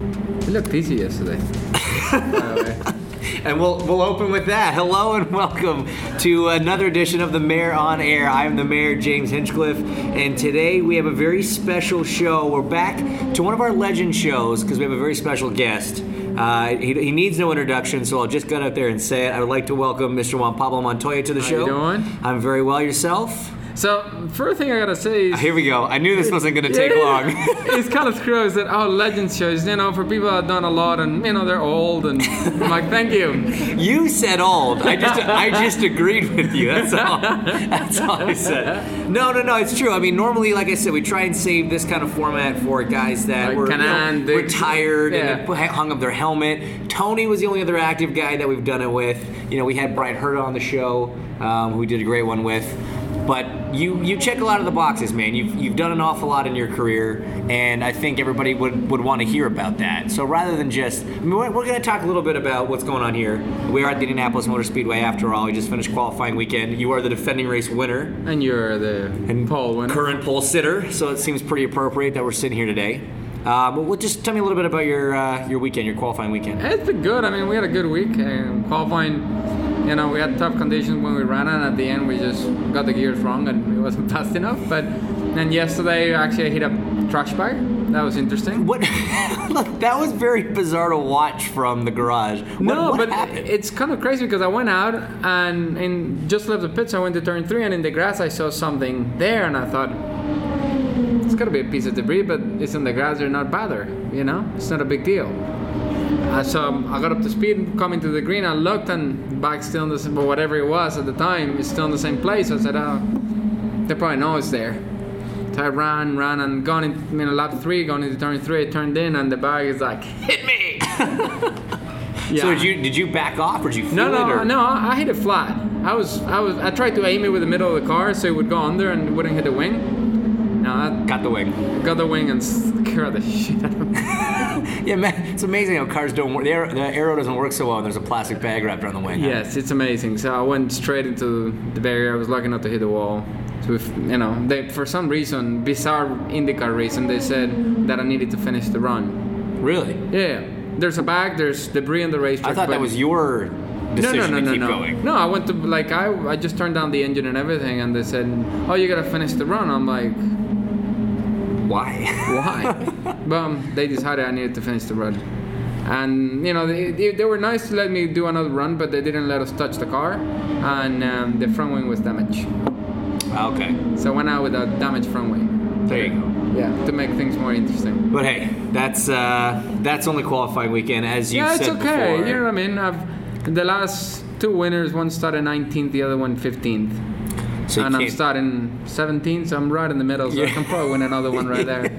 It looked easy yesterday. By the way. And we'll we'll open with that. Hello and welcome to another edition of the Mayor on Air. I am the Mayor James Hinchcliffe, and today we have a very special show. We're back to one of our legend shows because we have a very special guest. Uh, he, he needs no introduction, so I'll just get out there and say it. I would like to welcome Mr. Juan Pablo Montoya to the show. How show. you doing? I'm very well. Yourself? So first thing I gotta say is Here we go. I knew this wasn't going to take Yeah, long. it's kind of screwy that oh legend shows, you know, for people that have done a lot and you know they're old and I'm like thank you. You said old. I just I just agreed with you. That's all. That's all I said. No, no, no. It's true. I mean, normally, like I said, we try and save this kind of format for guys that Like were you know, retired and they hung up their helmet. Tony was the only other active guy that we've done it with. You know, we had Brian Hurd on the show, um, who we did a great one with. But you you check a lot of the boxes, man. You've you've done an awful lot in your career, and I think everybody would, would want to hear about that. So rather than just, I mean, we're, we're going to talk a little bit about what's going on here. We are at the Indianapolis Motor Speedway after all. We just finished qualifying weekend. You are the defending race winner And you're the and pole winner. current pole sitter, so it seems pretty appropriate that we're sitting here today. Uh, but well, just tell me a little bit about your uh, your weekend, your qualifying weekend. It's been good. I mean, we had a good week. Um, qualifying, you know, we had tough conditions when we ran, and at the end, we just got the gears wrong and it wasn't fast enough. But then yesterday, actually, I hit a trash bag. That was interesting. What? Look, that was very bizarre to watch from the garage. What, no, what but happened? it's kind of crazy because I went out and in just left the pits. I went to turn three, and in the grass, I saw something there, and I thought it's got to be a piece of debris, but it's in the grass. They're not bother, you know. It's not a big deal. Uh, so I got up to speed, coming to the green. I looked, and bike still in the same, whatever it was at the time, is still in the same place. I said, "Oh, they probably know it's there." So I ran, ran, and gone in, I mean, lap three, going into turn three. I turned in, and the bag is like, "Hit me!" yeah. So did you did you back off or did you No, it? no, no. I hit it flat. I was, I was, I tried to aim it with the middle of the car so it would go under and it wouldn't hit the wing. No, I Got the wing. got the wing and scared the shit out of me. Yeah, man, it's amazing how cars don't work. The arrow, the arrow doesn't work so well, and there's a plastic bag wrapped around the wing. huh? Yes, it's amazing. So I went straight into the barrier. I was lucky not to hit the wall. So if, you know, they for some reason, bizarre IndyCar reason, they said that I needed to finish the run. Really? Yeah, there's a bag. There's debris on the racetrack. I thought that was your No, decision no, no, to no, keep no. going. No, I went to like I, I just turned down the engine and everything, and they said, "Oh, you gotta finish the run." I'm like, Why? "Why?" but they decided I needed to finish the run, and you know they, they, were nice to let me do another run, but they didn't let us touch the car, and um, the front wing was damaged. okay. So I went out with a damaged front wing. There you go. Yeah, to make things more interesting. But hey, that's uh, that's only qualifying weekend, as you said. yeah, it's okay. before. You know what I mean? I've the last two winners, one started 19th, the other one 15th. So and I'm starting 17, so I'm right in the middle, so I can probably win another one right there.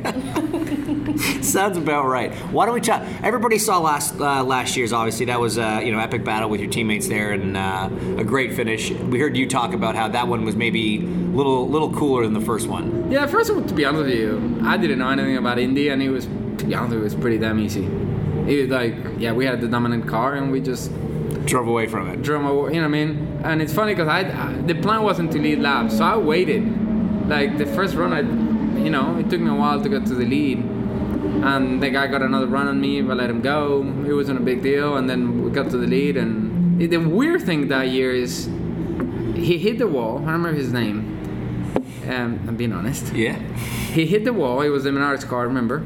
Sounds about right. Why don't we chat? Everybody saw last uh, last year's. Obviously, that was uh, you know epic battle with your teammates there, and uh, a great finish. We heard you talk about how that one was maybe a little little cooler than the first one. yeah, first of all, to be honest with you, I didn't know anything about Indy, and it was, to be honest, it was pretty damn easy. It was like, yeah, we had the dominant car, and we just Drove away from it. drove, away, you know what I mean? And it's funny because I, I, the plan wasn't to lead laps, so I waited. Like the first run, I, you know, it took me a while to get to the lead. And the guy got another run on me, but I let him go. It wasn't a big deal. And then we got to the lead. And the weird thing that year is he hit the wall. I don't remember his name. Um, I'm being honest. Yeah. He hit the wall. It was the Menards car, remember?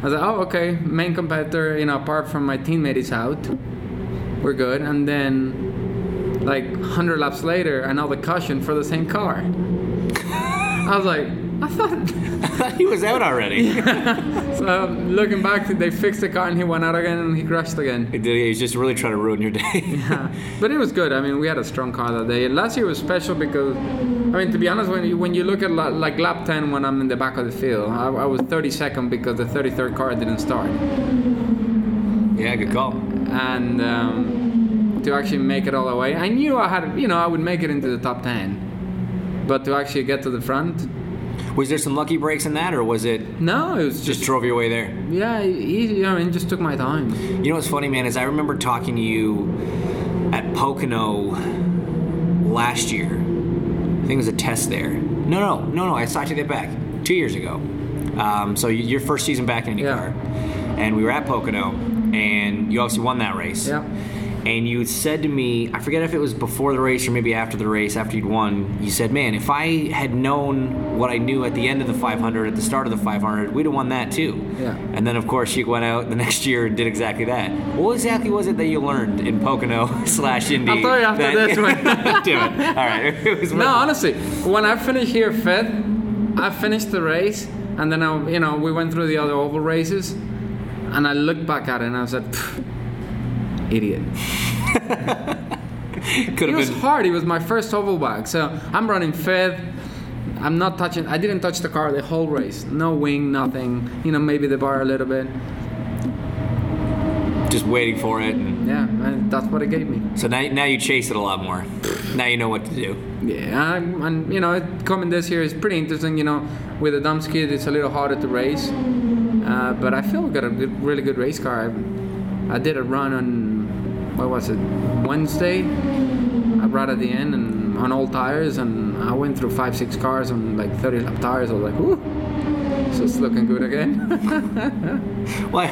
I was like, oh, okay. Main competitor, you know, apart from my teammate is out. We're good. And then, like, 100 laps later, another caution for the same car. I was like, I thought. he was out already. so, looking back, they fixed the car and he went out again and he crashed again. He did- He's just really trying to ruin your day. Yeah. But it was good. I mean, we had a strong car that day. And last year was special because, I mean, to be honest, when you, when you look at la- like lap 10 when I'm in the back of the field, I, I was 32nd because the 33rd car didn't start. yeah, good call. And um, to actually make it all the way, I knew I had, you know, I would make it into the top 10. But to actually get to the front, Was there some lucky breaks in that, or was it no, it was just just, drove your way there? yeah, easy. I mean, just took my time. You know what's funny, man, is I remember talking to you at Pocono last year. I think it was a test there. No, no, no, no. I saw you that back two years ago. Um, so your first season back in Yeah. IndyCar. and we were at Pocono, and you obviously won that race. Yeah. And you said to me, I forget if it was before the race or maybe after the race, after you'd won, you said, Man, if I had known what I knew at the end of the 500, at the start of the 500, we'd have won that too. Yeah. And then, of course, you went out the next year and did exactly that. What exactly was it that you learned in Pocono slash Indy? I'll tell you after that- this one. Do it. All right. It was No, honestly, when I finished here fifth, I finished the race, and then I, you know, we went through the other oval races, and I looked back at it and I was like, "Pff, idiot. could It was been. hard. It was my first oval back, so I'm running fifth. I'm not touching. I didn't touch the car the whole race. No wing, nothing. You know, maybe the bar a little bit. Just waiting for it. And Yeah, and that's what it gave me. so now, now you chase it a lot more. Now you know what to do. Yeah, I'm- and you know, coming this year is pretty interesting. You know, with a dump skid, it's a little harder to race. Uh, but I feel we got a good, really good race car. I, I did a run on what was it Wednesday, I brought at the end, and on old tires, and I went through five, six cars on like 30 lap tires. I was like, "Ooh, so it's looking good again." Well,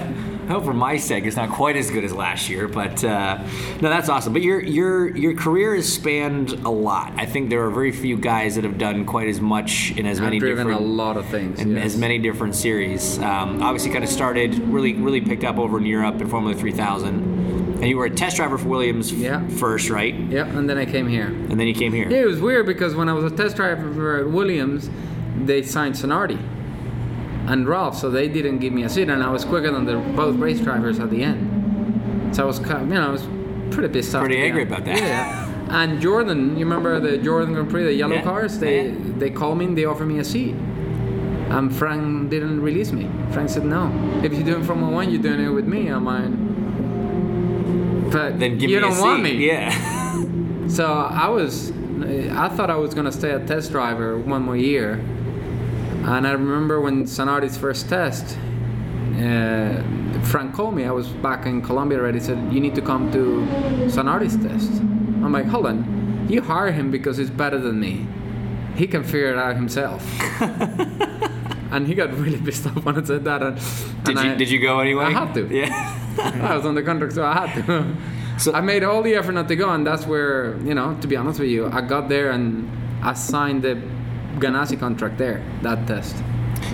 I hope for my sake it's not quite as good as last year, but uh, no, that's awesome. But your your your career has spanned a lot. I think there are very few guys that have done quite as much in as I've many driven different a lot of things. in yes. as many different series. Um, obviously, kind of started really really picked up over in Europe in Formula 3000, and you were a test driver for Williams Yeah. first, right? Yeah, and then I came here. And then you came here. Yeah, it was weird because when I was a test driver at Williams, they signed Zanardi and Ralf, so they didn't give me a seat, and I was quicker than the both race drivers at the end. So I was, you know, I was pretty pissed off. Pretty angry about that. Yeah. And Jordan, you remember the Jordan Grand Prix, the yellow Yeah, cars? They yeah. they called me and they offered me a seat. And Frank didn't release me. Frank said, "No, if you're doing Formula One, you're doing it with me." I'm like, but Then give you me a don't want seat. me. Yeah. So I was, I thought I was gonna stay a test driver one more year, and I remember when Zanardi's first test, uh, Frank called me. I was back in Colombia already. Said you need to come to Zanardi's test. I'm like, hold on, you hire him because he's better than me. He can figure it out himself. and he got really pissed off when I said that. And, Did and you I, did you go anyway? I had to. Yeah. I was on the contract, so I had to. So- I made all the effort not to go, and that's where, you know, to be honest with you, I got there and I signed the Ganassi contract there, that test.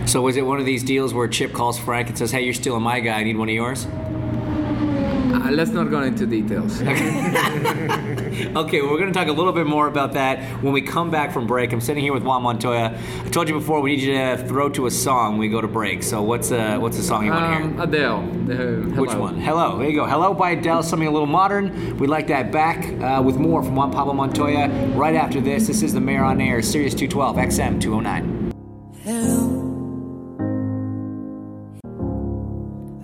So was it one of these deals where Chip calls Frank and says, "Hey, you're stealing my guy. I need one of yours"? Uh, let's not go into details. Okay, well, we're going to talk a little bit more about that when we come back from break. I'm sitting here with Juan Montoya. I told you before we need you to throw to a song when we go to break. So what's uh, what's the song you want to hear? Um, Adele. The, Which one? Hello. There you go. Hello by Adele, something a little modern. We'd like that back uh, with more from Juan Pablo Montoya right after this. This is the Mayor on Air, Sirius 212, XM 209. Hello.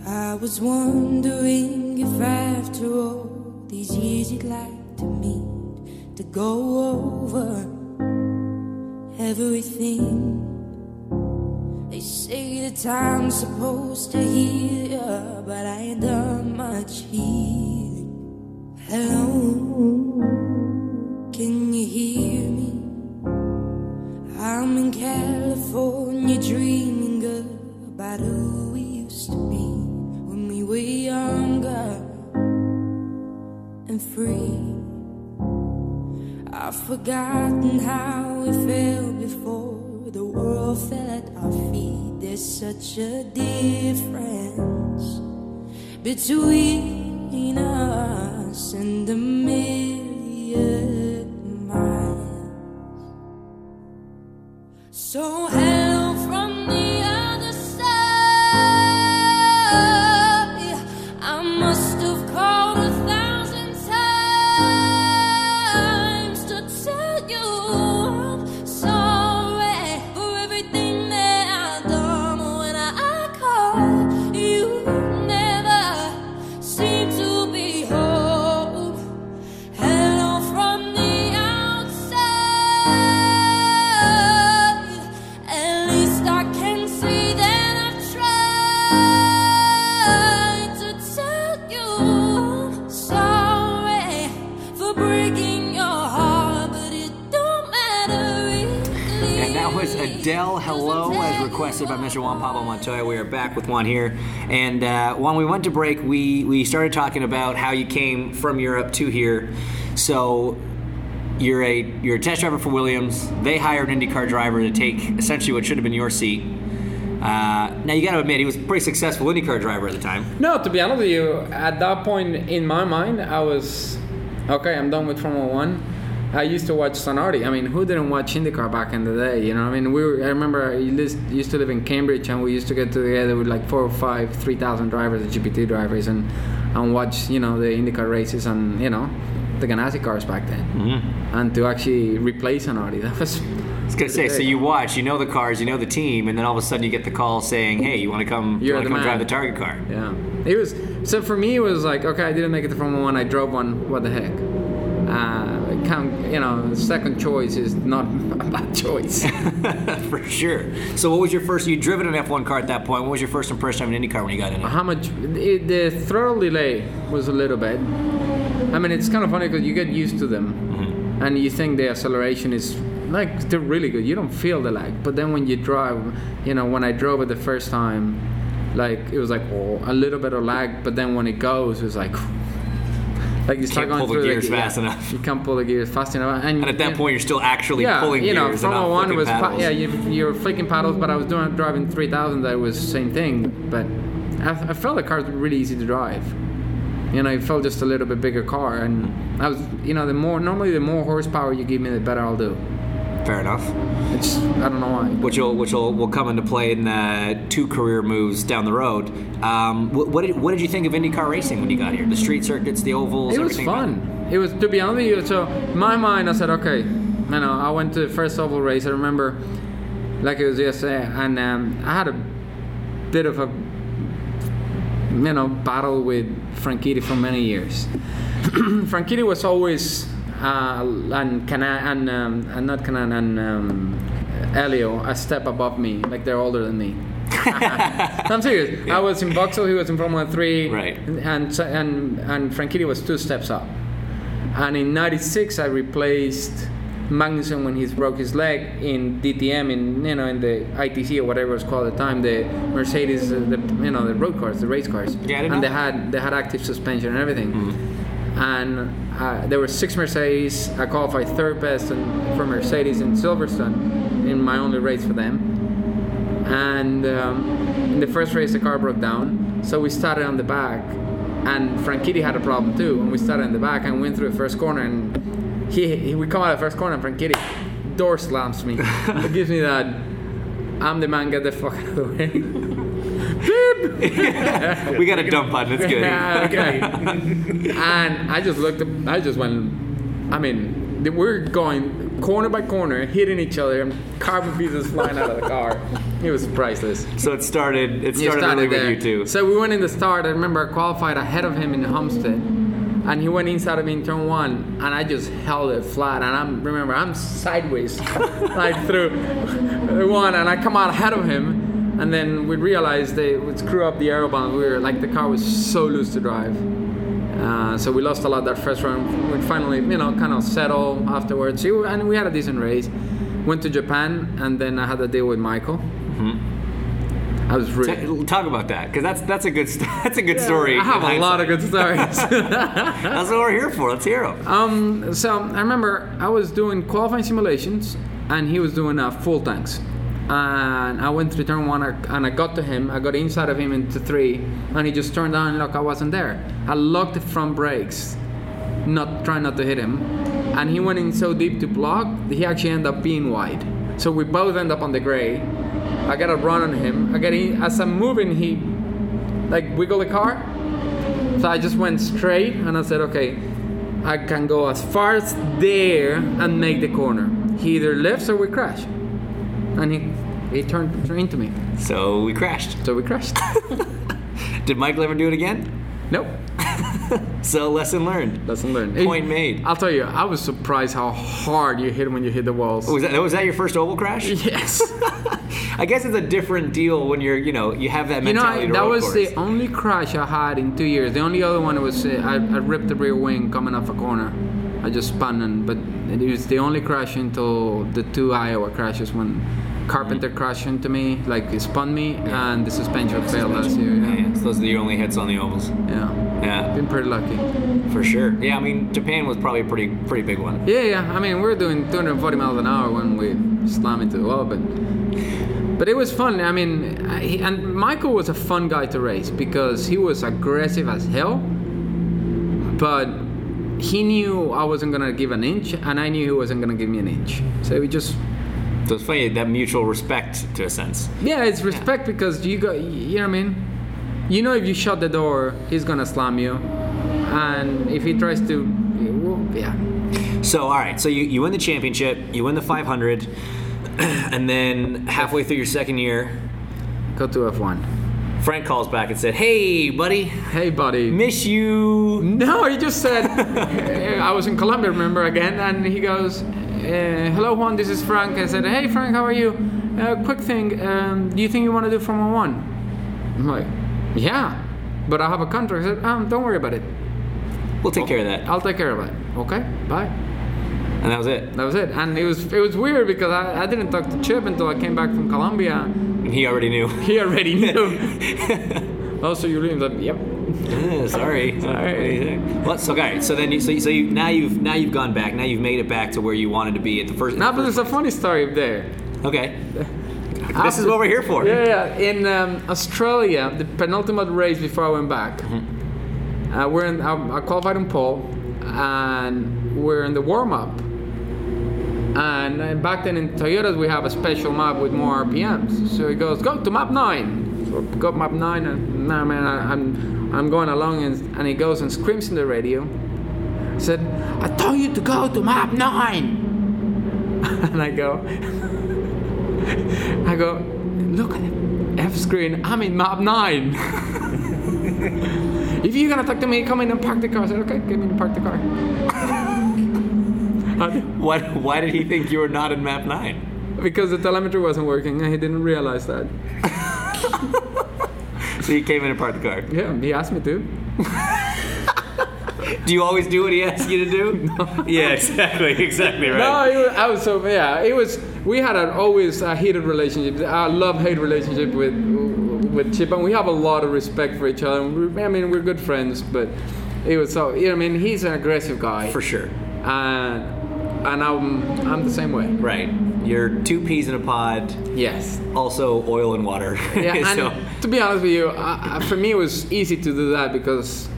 I was wondering if after all these years you'd like to meet to go over everything. They say the time's supposed to heal ya, but I ain't done much healing. Hello, can you hear me? I'm in California dreaming about who free. I've forgotten how it felt before the world fell at our feet. There's such a difference between us and a million miles. So that was Adele Hello, as requested by Mr. Juan Pablo Montoya. We are back with Juan here. And uh, when we went to break, we, we started talking about how you came from Europe to here. So you're a you're a test driver for Williams. They hired an IndyCar driver to take essentially what should have been your seat. Uh, now you got to admit he was a pretty successful IndyCar driver at the time. No, to be honest with you, at that point in my mind, I was okay. I'm done with Formula One. I used to watch Zanardi. I mean, who didn't watch IndyCar back in the day? You know, I mean, we were, I remember I used used to live in Cambridge, and we used to get together with like four or five, three thousand drivers, the GPT drivers, and and watch you know the IndyCar races and you know the Ganassi cars back then, mm-hmm. and to actually replace Zanardi, that was. I was gonna say, so you watch, you know the cars, you know the team, and then all of a sudden you get the call saying, "Hey, you want to come? You You're want to come man. drive the target car?" Yeah, it was. So for me, it was like, okay, I didn't make it to Formula One. I drove one. What the heck? Uh, you know, second choice is not a bad choice. For sure. So, what was your first? You'd driven an F1 car at that point. What was your first impression of an IndyCar when you got in it? How much? It, the throttle delay was a little bit. I mean, it's kind of funny because you get used to them, mm-hmm. and you think the acceleration is like they're really good. You don't feel the lag, but then when you drive, you know, when I drove it the first time, like it was like oh, a little bit of lag, but then when it goes, it's like. Like you start Can't going pull the gears fast enough. You can't pull the gears fast enough, and, And at that yeah, point, you're still actually yeah, pulling you know, gears and Formula One was pa- yeah, you, you're flicking paddles, but I was doing driving 3000. That was the same thing, but I, I felt the car was really easy to drive. You know, it felt just a little bit bigger car, and I was, you know, the more normally the more horsepower you give me, the better I'll do. Fair enough. It's I don't know why. Which will which will, will come into play in uh, two career moves down the road. Um, what, what did what did you think of IndyCar racing when you got here? The street circuits, the ovals, It was everything. about fun. It was to be honest with you. So in my mind, I said, okay, you know, I went to the first oval race. I remember, like it was yesterday, and um, I had a bit of a, you know, battle with Franchitti for many years. Franchitti was always uh, and Kanaan and um, and not Kanaan and um, Elio a step above me, like they're older than me. I'm serious. I was in Vauxhall, he was in Formula Three, Right. And and and Franchitti was two steps up. And in '96, I replaced Magnussen when he broke his leg in DTM, in you know, in the ITC or whatever it was called at the time, the Mercedes, uh, the you know, the road cars, the race cars. Yeah, and know they had they had active suspension and everything. And uh, there were six Mercedes. I qualified third best in, for Mercedes in Silverstone in my only race for them. And um, in the first race, the car broke down, so we started on the back. And Franchitti had a problem too, and we started in the back and went through the first corner. And he, he we come out of the first corner, and Franchitti door slams me. it gives me that I'm the man, get the fuck out of the way. We got a dump button. It's good. Yeah, okay. and I just looked. Up, I just went. I mean, we're going corner by corner, hitting each other, and carbon pieces flying out of the car. It was priceless. So it started. It It started, really there. with you too. So we went in the start. I remember I qualified ahead of him in the Homestead, and he went inside of me in turn one, and I just held it flat. And I'm remember I'm sideways, like through one, and I come out ahead of him, and then we realized they would screw up the aerobomb. We were like the car was so loose to drive. Uh, so we lost a lot that first round. We finally, you know, kind of settled afterwards. And we had a decent race. Went to Japan, and then I had a deal with Michael. I was really. Talk about that, because that's that's a good st- that's a good story. I have a lot of good stories. That's what we're here for. Let's hear them. um, so I remember I was doing qualifying simulations, and he was doing uh, full tanks. And I went through turn one, and I got to him. I got inside of him into three, and he just turned on. Look, I wasn't there. I locked the front brakes, not trying not to hit him, and he went in so deep to block. He actually ended up being wide. So we both end up on the gray. I got a run on him. I get in, as I'm moving, he like wiggle the car. So I just went straight and I said, okay, I can go as far as there and make the corner. He either lifts or we crash. And he he turned, turned into me. So we crashed. So we crashed. Did Michael ever do it again? nope. So lesson learned. Lesson learned. Point made. I'll tell you, I was surprised how hard you hit when you hit the walls. Was that was that your first oval crash? yes. I guess it's a different deal when you're you know you have that mentality. You know. I, that was course. the only crash I had in two years. The only other one was uh, I, I ripped the rear wing coming off a corner. I just spun, and but it was the only crash until the two Iowa crashes when Carpenter mm-hmm. crashed into me, like he spun me, and the suspension failed last year. Yeah, Yeah, yeah. So those are the only hits on the ovals. yeah. Yeah, Been pretty lucky. for sure. Yeah, I mean Japan was probably a pretty pretty big one. Yeah, yeah. I mean, we're doing 240 miles an hour when we slam into the wall, but but it was fun. I mean, I, and Michael was a fun guy to race because he was aggressive as hell, but he knew I wasn't gonna give an inch, and I knew he wasn't gonna give me an inch. So we just So it's funny that mutual respect to a sense. yeah, it's respect because you got you know what I mean. You know, if you shut the door, he's gonna slam you, and if he tries to, yeah. So all right, so you, you win the championship, you win the 500, and then halfway through your second year, Go to F1. Frank calls back and said, "Hey, buddy, Hey, buddy. miss you." No, he just said, I was in Colombia, remember, again, and he goes, uh, Hello, Juan, this is Frank. I said, Hey, Frank, how are you? Uh, quick thing, um, do you think you want to do Formula One? I'm like, Yeah, but I have a contract. I said, um, Don't worry about it. We'll take care of that. I'll take care of it. Okay, bye. And that was it. That was it. And it was it was weird because I, I didn't talk to Chip until I came back from Colombia. He already knew. He already knew. oh, so you leave? Like, yep. Eh, sorry. Sorry. What you think? Well, so okay. So then you so, you- so you now you've now you've gone back. Now you've made it back to where you wanted to be at the first. Now, but there's a funny story up there. Okay. This is what we're here for. Yeah, yeah. In um, Australia, the penultimate race before I went back, Mm-hmm. uh, we're in. I, I qualified in pole, and we're in the warm up. And uh, back then in Toyotas, we have a special map with more RPMs. So he goes, "Go to map nine. So I go map nine, and nah, man, I, I'm I'm going along, and, and he goes and screams in the radio. Said, "I told you to go to map nine. and I go, I go, look at the F screen. I'm in map nine. if you're gonna talk to me, come in and park the car. I said, okay, get me to park the car. What? Why did he think you were not in map nine? because the telemetry wasn't working and he didn't realize that. So you came in and parked the car. Yeah, he asked me to. Do you always do what he asks you to do? Yeah, exactly, exactly right. No, it was, I was so yeah. It was we had an always a heated relationship. I love hate relationship with with Chip, and we have a lot of respect for each other. I mean, we're good friends, but it was so. You know, I mean, he's an aggressive guy, For sure. and and I'm I'm the same way. Right. You're two peas in a pod. Yes. Also, oil and water. Yeah, and to be honest with you, I, I- for me it was easy to do that because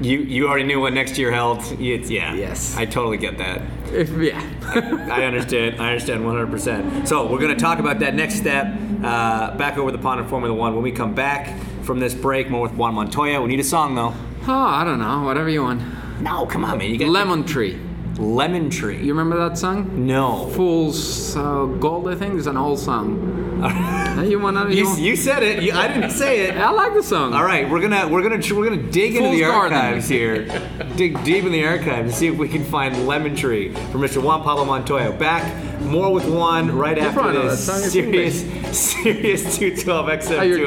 you you already knew what next year held. It's, yeah. Yes. I totally get that. if yeah. I understand. I understand 100%. So we're going to talk about that next step uh, back over the pond in Formula One when we come back from this break. More with Juan Montoya. We need a song though. oh, I don't know, whatever you want. No, come on, man. You got Lemon Tree. Lemon Tree. You remember that song? no. Fool's uh, Gold, I think. is an old song. You wanna? You, You, you said it. You, I didn't say it. I like the song. All right, we're gonna we're gonna we're gonna dig into Fool's the Garden. archives here, dig deep in the archives and see if we can find Lemon Tree from Mr. Juan Pablo Montoya. Back more with Juan right after probably know this that song. Sirius Sirius 212 XM Oh, you're too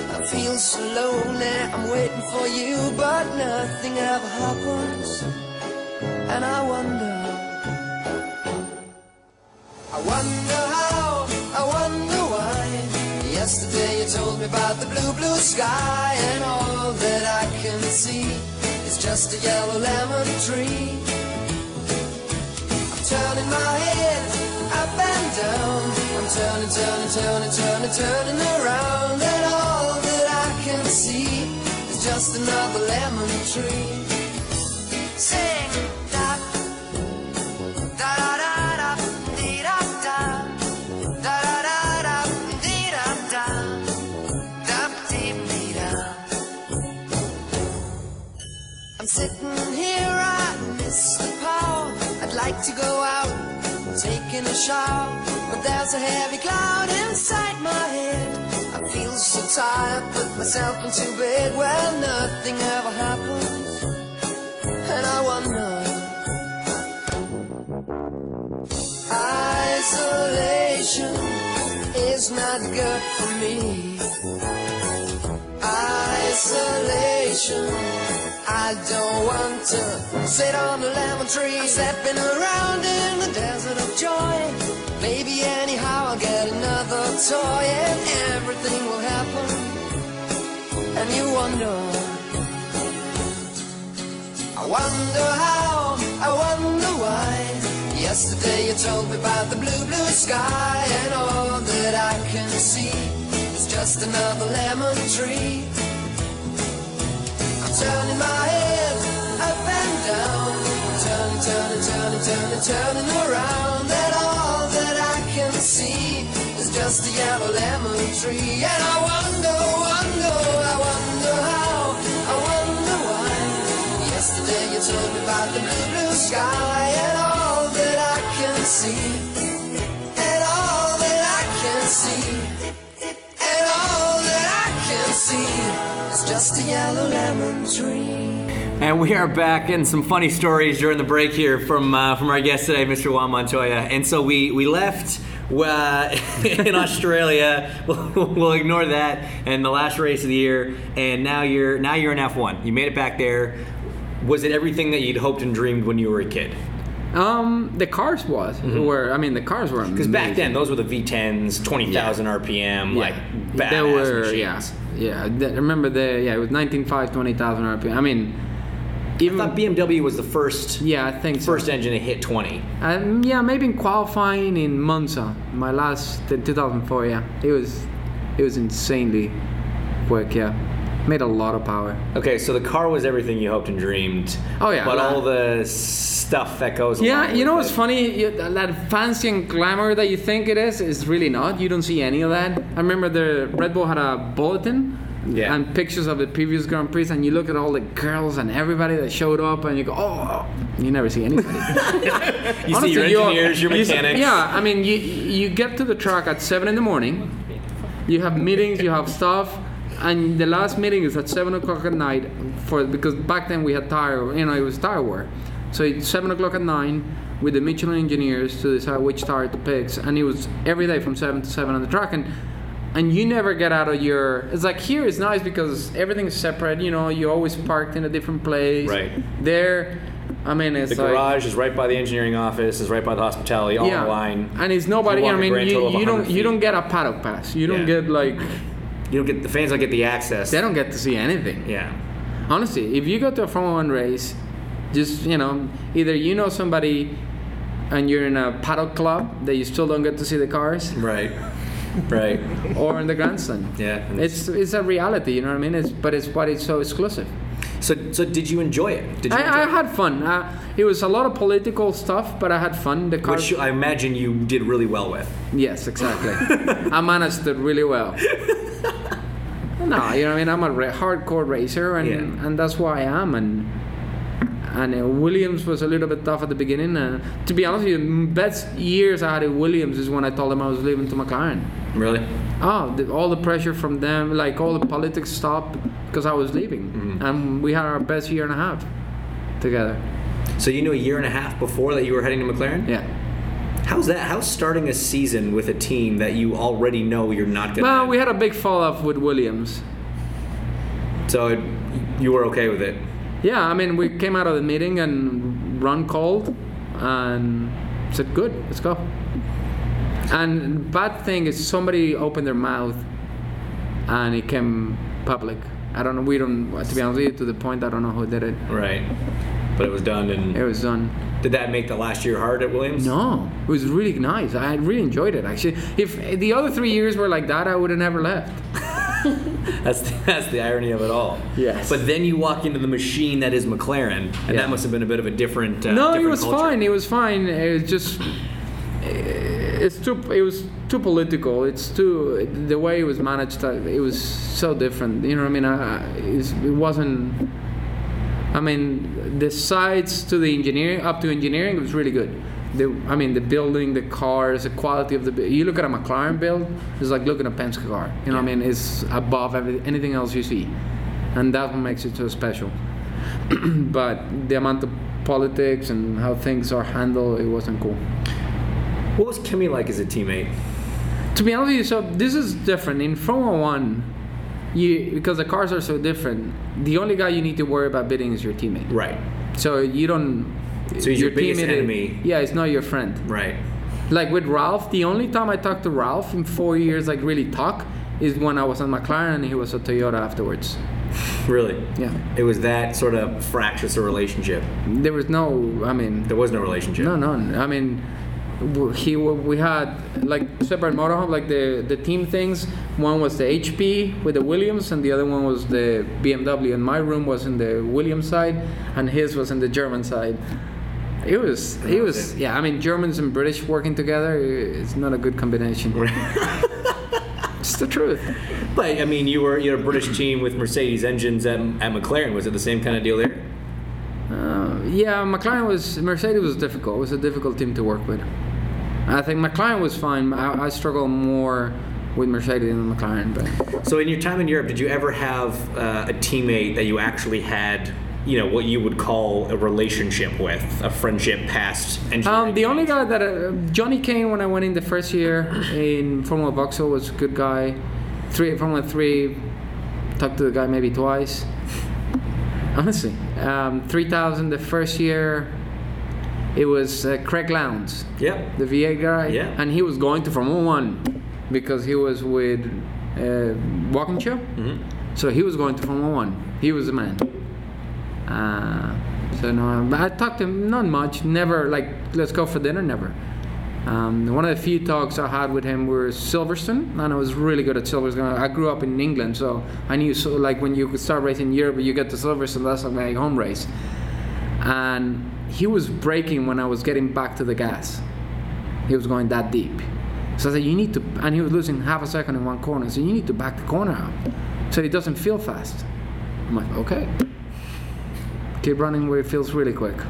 I feel so lonely, I'm waiting for you, but nothing ever happens. And I wonder. I wonder how, I wonder why. Yesterday you told me about the blue, blue sky, and all that I can see is just a yellow lemon tree. I'm turning my head up and down. I'm turning, turning, turning, turning, turning around, and all see is just another lemon tree. Sing, da, da da da da, dee da da, da da da da, dee da da, da dee dee da. I'm sitting here, I miss the power. I'd like to go out, taking a shower, but there's a heavy cloud inside my head. Feel so tired, put myself into bed. Well, nothing ever happens, and I wonder. Isolation is not good for me. Isolation. I don't want to sit on the lemon tree, stepping around in the desert of joy. Maybe anyhow I'll get another toy and everything will happen. And you wonder, I wonder how, I wonder why. Yesterday you told me about the blue, blue sky, and all that I can see is just another lemon tree. I'm turning my head up and down, turning, turning, turning, turning, turning around, all that can just a yellow lemon tree. And I wonder, wonder, I wonder how, I wonder why. Yesterday you told me about the blue, blue sky, and all that I can see, and all that I can see. And all that I can see just a yellow lemon tree. And we are back in some funny stories during the break here from uh, from our guest today, Mr. Juan Montoya. And so we we left uh, in Australia. We'll, we'll ignore that and the last race of the year. And now you're now you're in F1. You made it back there. Was it everything that you'd hoped and dreamed when you were a kid? Um, the cars was were I mean the cars were Because back then those were the V10s, twenty thousand RPM, like badass they were machines. yeah yeah. Remember the yeah it was 19.5 20,000 RPM. I mean I even thought BMW was the first yeah I think so. first engine to hit twenty. Um, yeah, maybe in qualifying in Monza, my last in 2004. Yeah, it was it was insanely quick. Yeah, made a lot of power. Okay, so the car was everything you hoped and dreamed. Oh, yeah, but that- all the stuff that goes. Yeah, you know what's it. funny? You, that fancy and glamour that you think it is is really not. You don't see any of that. I remember the Red Bull had a bulletin. Yeah. And pictures of the previous Grand Prix, and you look at all the girls and everybody that showed up, and you go, "Oh, oh. you never see anybody." You see your engineers, your you see- mechanics. yeah, I mean, you you get to the track at seven in the morning. You have meetings, you have stuff, and the last meeting is at seven o'clock at night. For because back then we had tire, you know, it was tire wear. So it's seven o'clock at nine with the Michelin engineers to decide which tire to pick, and it was every day from seven to seven on the track, and and you never get out of your. It's like here it's nice because everything is separate. You know, you always parked in a different place. Right. There, I mean, it's The like garage is right by the engineering office, is right by the hospitality, all in line. and it's nobody. You I mean, you, you don't 100 you don't get a paddock pass. You don't Yeah. get like You don't get the fans don't get the access. they don't get to see anything. Yeah. Honestly, if you go to a Formula One race, just you know, either you know somebody, and you're in a paddock club that you still don't get to see the cars, Right. Right. or in the grandstand. Yeah. It's it's a reality, you know what I mean? It's but it's but it's so exclusive. So so did you enjoy it? Did you? I, I had fun. Uh, it was a lot of political stuff, but I had fun. The it? cars. Which I imagine you did really well with. Yes, exactly. I managed it really well. No, you know what I mean. I'm a ra- hardcore racer, and Yeah. and that's why I am. And and uh, Williams was a little bit tough at the beginning. And to be honest with you, best years I had at Williams is when I told them I was leaving to McLaren. Really? Oh, the, all the pressure from them, like all the politics stopped because I was leaving, mm-hmm. and we had our best year and a half together. So you knew a year and a half before that you were heading to McLaren? Yeah. How's that? How's starting a season with a team that you already know you're not gonna? Well, we had a big fall off with Williams. So it, you were okay with it. Yeah, I mean, we came out of the meeting and Ron called and said, "Good, let's go." And bad thing is somebody opened their mouth and it came public. I don't know. We don't. To be honest with you, to the point I don't know who did it. Right. But it was done, and It was done. did that make the last year hard at Williams? No, it was really nice. I really enjoyed it. Actually, if the other three years were like that, I would have never left. That's the, that's the irony of it all. Yes. But then you walk into the machine that is McLaren, and Yeah. that must have been a bit of a different. Uh, no, it was culture. fine. It was fine. It was just it's too it was too political. It's too the way it was managed. uh, It was so different. You know what I mean? I, I- it's, it wasn't. I mean, the sides to the engineering, up to engineering, it was really good. The, I mean, the building, the cars, the quality of the. You look at a McLaren build, it's like looking at a Penske car. You know what I mean? It's above every, anything else you see, and that what makes it so special. but the amount of politics and how things are handled, it wasn't cool. What was Kimi like as a teammate? To be honest with you, so this is different in Formula One. You because the cars are so different. The only guy you need to worry about bidding is your teammate. Right. So you don't. So he's your biggest teammate- enemy. Yeah, it's not your friend. Right. Like with Ralf, the only time I talked to Ralf in four years, like really talk, is when I was on McLaren and he was at Toyota afterwards. Really. Yeah. It was that sort of fractious a relationship. There was no. I mean, There was no relationship. No, no. I mean, he we had like separate motorhome, like the the team things. One was the HP with the Williams, and the other one was the BMW. And my room was in the Williams side, and his was in the German side. It was, it was it. yeah. I mean, Germans and British working together, it's not a good combination. it's the truth. But I mean, you were you had a British team with Mercedes engines at, at McLaren. Was it the same kind of deal there? Uh, yeah, McLaren was Mercedes was difficult. It was a difficult team to work with. I think McLaren was fine. I, I struggle more with Mercedes than McLaren, but So in your time in Europe, did you ever have uh, a teammate that you actually had, you know, what you would call a relationship with, a friendship past engineering? um, the only guy that uh, Jonny Kane when I went in the first year in Formula Vauxhall was a good guy. Three Formula Three, talked to the guy maybe twice. Honestly, um, three thousand the first year. It was uh, Craig Lowndes. Yep. the V8 guy. Yeah. And he was going to Formula One because he was with uh, Walkinshaw. Mhm. So he was going to Formula One. He was the man. Uh, so no, but I talked to him not much. Never like let's go for dinner. Never. Um, one of the few talks I had with him were Silverstone, and I was really good at Silverstone. I grew up in England, so I knew so like when you could start racing in Europe, you get to Silverstone. That's like my home race. And he was braking when I was getting back to the gas. He was going that deep. So I said, you need to, and he was losing half a second in one corner. So you need to back the corner out so it doesn't feel fast. I'm like, okay. Keep running where it feels really quick.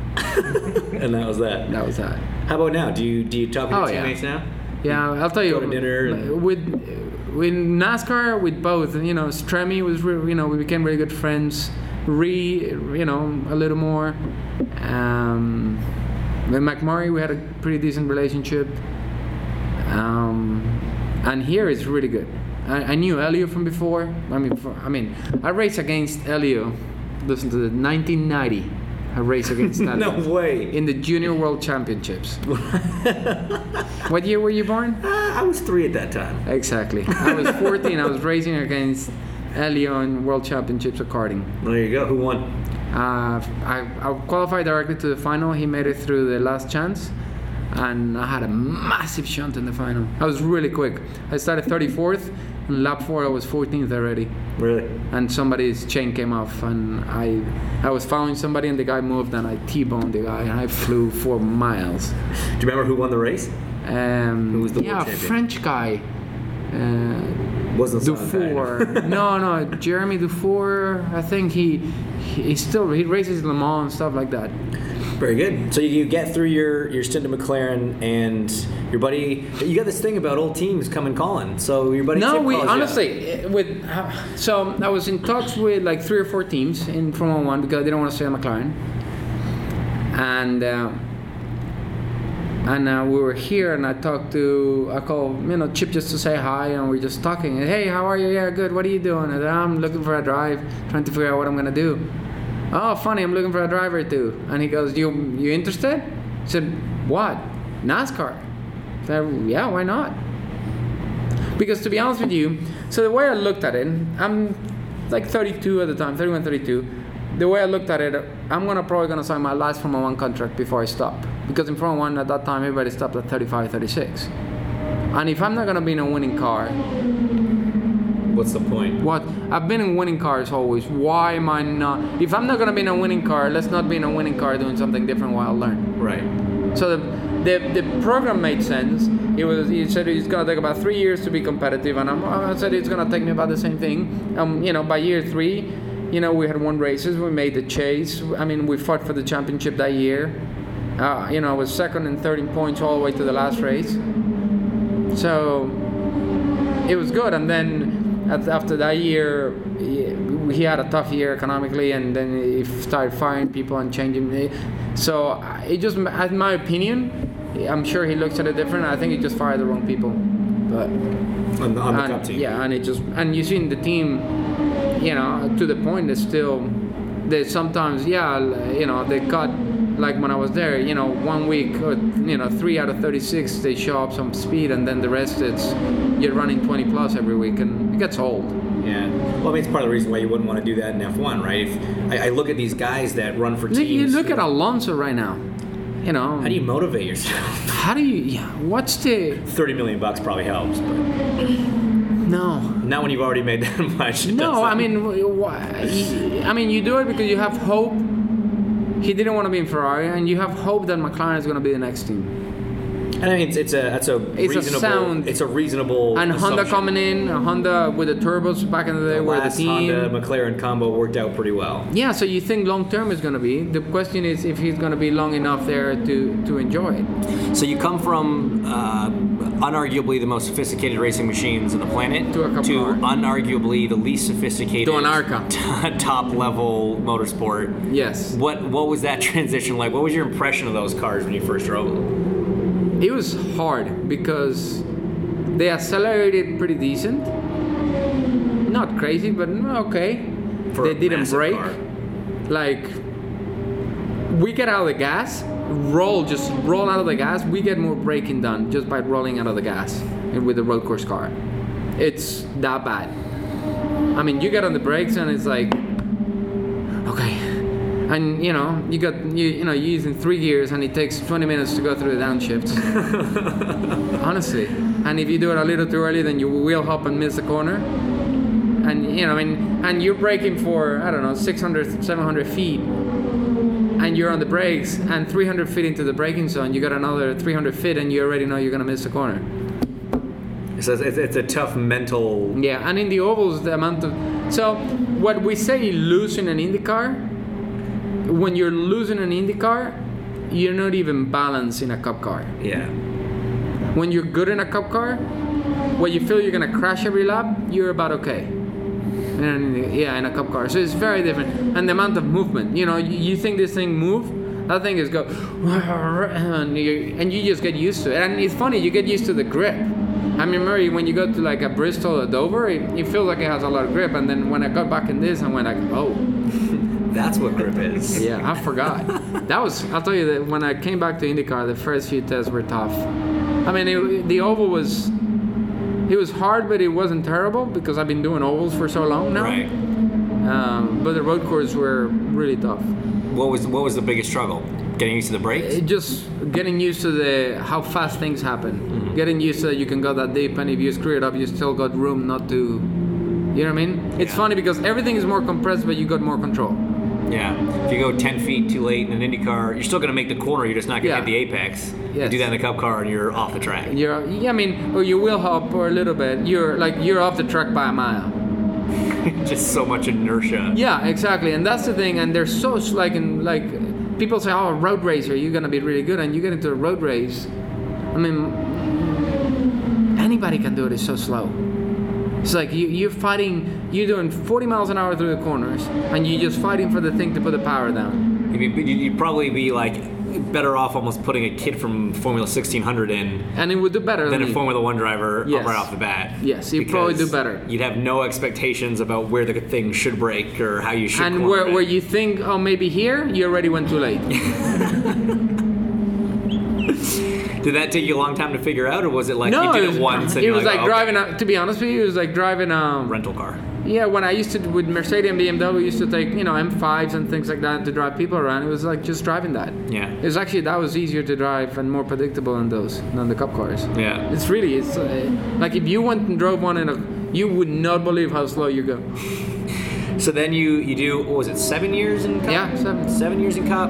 And that was that. That was that. How about now? Do you do you talk with your Oh, yeah. teammates now? Yeah, I'll tell you. Go to dinner and- with with NASCAR, with both, you know, Stremme was, re- you know, we became really good friends. Re, you know, a little more. Um, with McMurray, we had a pretty decent relationship. Um, and here it's really good. I, I knew Elio from before. I mean, for, I mean, I raced against Elio. Listen to the 1990. I raced against Elio. No way. In the Junior World Championships. what year were you born? Uh, I was three at that time. Exactly. I was 14. I was racing against Elio in World Championships of karting. There you go. Who won? Uh, I, I qualified directly to the final. He made it through the last chance, and I had a massive shunt in the final. I was really quick. I started 34th, and lap four I was 14th already. Really? And somebody's chain came off, and I I was following somebody, and the guy moved, and I T-boned the guy, and I flew four miles. Do you remember who won the race? Um, Who was the yeah, world champion? French guy. Uh, Wasn't Dufour. no, no, Jeremy Dufour. I think he, he he still he races Le Mans and stuff like that. Very good. So you, you get through your your stint at McLaren, and your buddy. You got this thing about old teams coming calling. So your buddy. No, Chip we honestly eh, with uh, so I was in talks with like three or four teams in Formula One because I didn't want to stay at McLaren, and. Uh, and uh, we were here, and I talked to I called you know Chip just to say hi, and we are just talking. And, hey, how are you? Yeah, good. What are you doing? And I'm looking for a drive, trying to figure out what I'm gonna do. Oh, funny, I'm looking for a driver too. And he goes, you you interested? I said, what? NASCAR. I said, yeah, why not? Because to be honest with you, so the way I looked at it, I'm like 32 at the time, 31, 32. The way I looked at it, I'm gonna probably gonna sign my last Formula One contract before I stop. Because in Formula One at that time, everybody stopped at 35, 36. And if I'm not gonna be in a winning car, What's the point? what I've been in winning cars always. Why am I not? If I'm not gonna be in a winning car, let's not be in a winning car doing something different while I learn. Right. So the, the the program made sense. It was he said it's gonna take about three years to be competitive, and I'm, I said it's gonna take me about the same thing. Um, you know, by year three, you know, we had won races. We made the chase. I mean, we fought for the championship that year. Uh, you know, I was second and third in points all the way to the last race. So it was good. And then at, after that year, he, had a tough year economically, and then he started firing people and changing. it. So it just, in my opinion, I'm sure he looks at it different. I think he just fired the wrong people. But On the, on the and. Yeah, and it just and you see in the team, you know, to the point that still, they sometimes yeah, you know, they cut like when I was there, you know, one week or you know, three out of thirty-six they show up some speed, and then the rest it's you're running twenty plus every week, and it gets old. Yeah. Well, I mean, it's part of the reason why you wouldn't want to do that in F1, right? If I, I look at these guys that run for teams. you look at Alonso right now. You know, How do you motivate yourself? how do you? Yeah, what's the? Thirty million bucks probably helps, but No, not when you've already made that much. No, I mean, why? I mean, you do it because you have hope. He didn't want to be in Ferrari, and you have hope that McLaren is going to be the next team. And I mean, it's, it's a that's a It's a reasonable. sound- It's a reasonable. And Honda coming in, Honda with the turbos back in the day, The were the last team. Honda McLaren combo worked out pretty well. Yeah, so you think long term is going to be. The question is if he's going to be long enough there to to enjoy it. So you come from uh, unarguably the most sophisticated racing machines on the planet To car. unarguably the least sophisticated To an Arca. top level motorsport. Yes, What what was that transition like? What was your impression of those cars when you first drove them? it was hard because they accelerated pretty decent. Not crazy, but okay. For they didn't break. car. Like we get out of the gas, roll, just roll out of the gas. We get more braking done just by rolling out of the gas and with the road course car. It's that bad. I mean, you get on the brakes and it's like, okay, and you know, you got you you know, you're using three gears and it takes 20 minutes to go through the downshifts. Honestly, and if you do it a little too early, then you will hop and miss the corner. And you know, I mean, and you're braking for I don't know 600, 700 feet, and you're on the brakes, and 300 feet into the braking zone, you got another 300 feet, and you already know you're gonna miss the corner. So it's, it's a tough mental. Yeah, and in the ovals, the amount of so what we say losing an IndyCar, when you're losing an IndyCar, you're not even balanced in a Cup car. Yeah. When you're good in a Cup car, when you feel you're gonna crash every lap, you're about okay. And yeah, in a Cup car, so it's very different. And the amount of movement, you know, you, you think this thing move, that thing is go, and you and you just get used to it. And it's funny, you get used to the grip. I remember when you go to like a Bristol or Dover, it, it feels like it has a lot of grip. And then when I got back in this, I went like, oh, That's what grip is. yeah, I forgot. that was, I'll tell you that when I came back to IndyCar, the first few tests were tough. I mean, it, the oval was, it was hard, but it wasn't terrible because I've been doing ovals for so long now. Right. Um, but the road courses were really tough. What was what was the biggest struggle? Getting used to the brakes. It just getting used to the how fast things happen. Mm-hmm. Getting used to that you can go that deep, and if you screw it up, you still got room not to. You know what I mean? It's Yeah. funny because everything is more compressed, but you got more control. Yeah. If you go 10 feet too late in an Indy car, you're still going to make the corner. You're just not going to Yeah. hit the apex. You do that in a cup car and you're off the track. You're, yeah, I mean, or you will hop or a little bit. You're like you're off the track by a mile. just so much inertia. Yeah, exactly, and that's the thing. And they're so like in like people say, "Oh, road racer, you're gonna be really good," and you get into a road race. I mean, anybody can do it. It's so slow. It's like you, you're fighting. You're doing 40 miles an hour through the corners, and you're just fighting for the thing to put the power down. You'd, be, you'd probably be like better off almost putting a kid from Formula 1600 in And it would do better than a. Formula One driver Yes. right off the bat. Yes, you'd probably do better. You'd have no expectations about where the thing should break or how you should. and where, where you think, oh, maybe here, you already went too late. Did that take you a long time to figure out, or was it like no, you did it it, was, once and it was like, oh, okay, driving. A, to be honest with you, it was like driving a rental car? Yeah, when I used to with Mercedes and BMW, we used to take you know M5s and things like that to drive people around. It was like just driving that. Yeah. It was actually that was easier to drive and more predictable than those than the cup cars. Yeah. It's really it's uh, like if you went and drove one in a, you would not believe how slow you go. So then you you do what was it seven years in cup? Yeah, seven. Seven years in cup.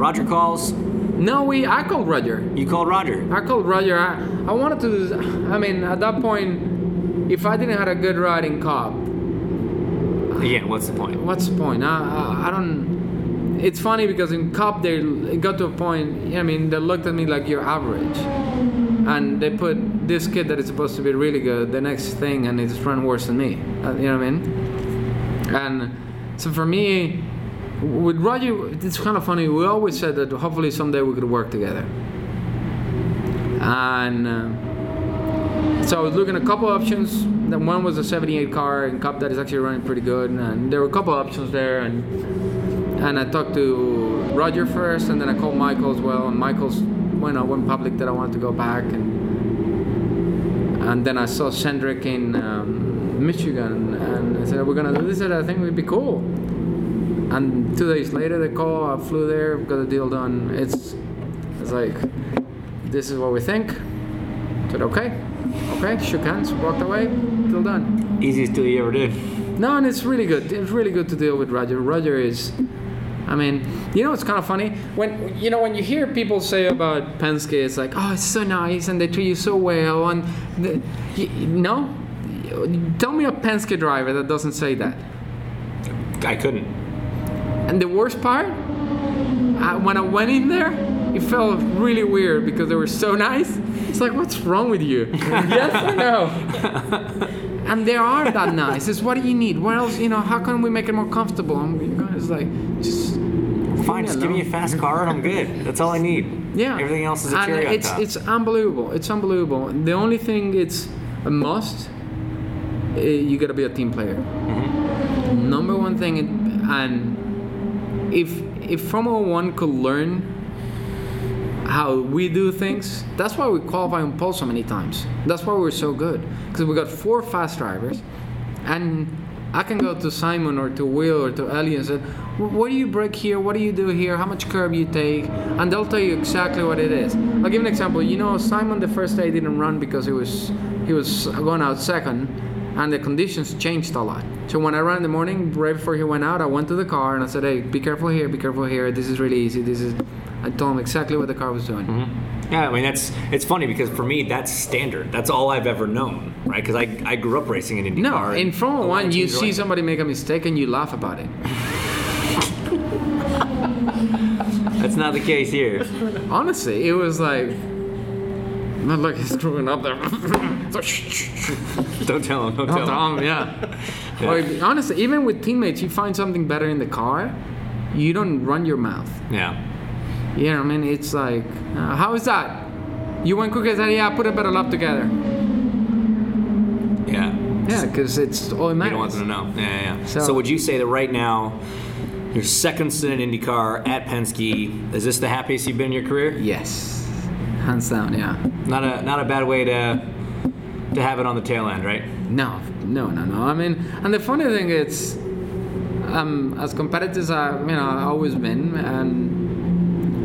Roger calls. No, we I called Roger. You called Roger. I called Roger. I, I wanted to. I mean, at that point, if I didn't have a good ride in Cup, Again, what's the point? what's the point? I, I, I don't. It's funny because in Cup they got to a point. I mean, they looked at me like you're average, and they put this kid that is supposed to be really good the next thing, and it's run worse than me. Uh, you know what I mean? And so for me, with Roger, it's kind of funny. We always said that hopefully someday we could work together, and. Uh, so I was looking at a couple options. Then one was a 78 car in Cup that is actually running pretty good, and there were a couple options there. And and I talked to Roger first, and then I called Michael as well. And Michael's when I went public that I wanted to go back, and and then I saw Cindric in um, Michigan, and I said we're gonna do this, and I think it'd be cool. And two days later, they call. I flew there, got the deal done. It's it's like this is what we think. Said okay, okay, shook hands, walked away, till done. Easiest deal you ever did. No, and it's really good. It's really good to deal with Roger. Roger is, I mean, you know, it's kind of funny when you know when you hear people say about Penske, it's like, oh, it's so nice and they treat you so well, and the, you, no, tell me a Penske driver that doesn't say that. I couldn't. And the worst part, uh, when I went in there, it felt really weird because they were so nice. It's like, what's wrong with you? yes or no? and they are that nice. It's what do you need? What else? You know, how can we make it more comfortable? And guys like just Fine, just give me a fast car and I'm good. That's all I need. yeah. Everything else is a and cherry on it's it's unbelievable. It's unbelievable. The only thing it's a must. uh, You gotta be a team player. Mm-hmm. Number one thing, and if if Formula One could learn how we do things, that's why we qualify on pole so many times. That's why we're so good because we got four fast drivers, and I can go to Simon or to Will or to Helio and say, "What do you break here? What do you do here? How much curb you take?" And they'll tell you exactly what it is. I'll give an example. You know, Simon the first day didn't run because he was he was going out second, and the conditions changed a lot. So when I ran in the morning, right before he went out, I went to the car and I said, "Hey, be careful here, be careful here. This is really easy. This is." I told him exactly what the car was doing. Mm-hmm. Yeah, I mean that's it's funny because for me that's standard. That's all I've ever known, right? Because I, I grew up racing in IndyCar. No, in Formula a lot of One, you see somebody make a mistake and you laugh about it. That's not the case here. Honestly, it was like, not like he's screwing up there. Don't tell him. Don't Not tell him. Tom, yeah. Or honestly, even with teammates, you find something better in the car, you don't run your mouth. Yeah. You know what I mean? It's like, uh, how is that? You went quicker? I said, yeah, put a better lap together. Yeah. Yeah, because it's all it matters. You don't want them to know. Yeah, yeah. yeah. So- So, would you say that right now, your second stint in IndyCar at Penske, is this the happiest you've been in your career? Yes, hands down, yeah. Not a not a bad way to to have it on the tail end, right? No, no, no, no. I mean, and the funny thing is, um, as competitors, I, you know, I've always been, and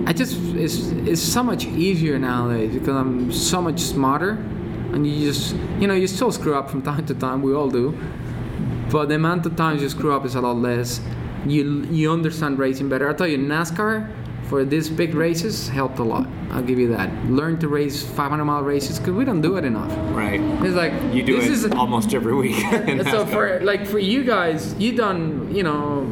I just it's it's so much easier nowadays because I'm so much smarter, and you just you know you still screw up from time to time. We all do, but the amount of times you screw up is a lot less. You you understand racing better. I tell you, NASCAR for these big races helped a lot. I'll give you that. Learn to race 500 mile races because we don't do it enough. Right. It's like You do this it is almost every week. in so for like for you guys, you done you know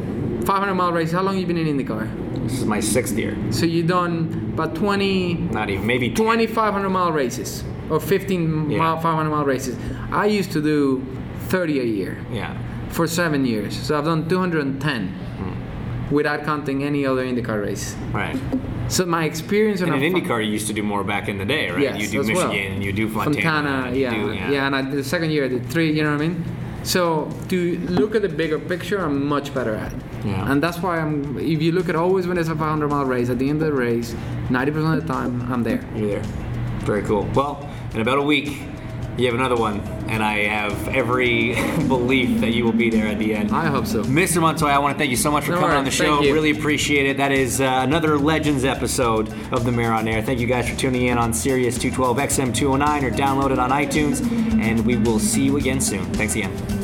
500 mile race. How long you been in IndyCar? This is my sixth year. So you done about 20, Not even maybe 2,500 mile races or 15 Yeah. mile 500 mile races. I used to do 30 a year Yeah. for seven years. So I've done 210 Hmm. without counting any other IndyCar race. Right. So my experience in And a in IndyCar, you used to do more back in the day, right? Yes, you do as Michigan, well. you do Fontana, Fontana, you yeah, do- yeah, and I, the second year I did three. You know what I mean? So to look at the bigger picture, I'm much better at. Yeah. And that's why I'm. If you look at always when it's a 500 mile race, at the end of the race, 90% of the time I'm there. You're there. Very cool. Well, in about a week, you have another one, and I have every belief that you will be there at the end. I hope so. Mr. Montoya, I want to thank you so much for coming on the show. You. Really appreciate it. That is uh, another Legends episode of the Mayor on Air. Thank you guys for tuning in on Sirius 212 XM 209 or download it on iTunes, and we will see you again soon. Thanks again.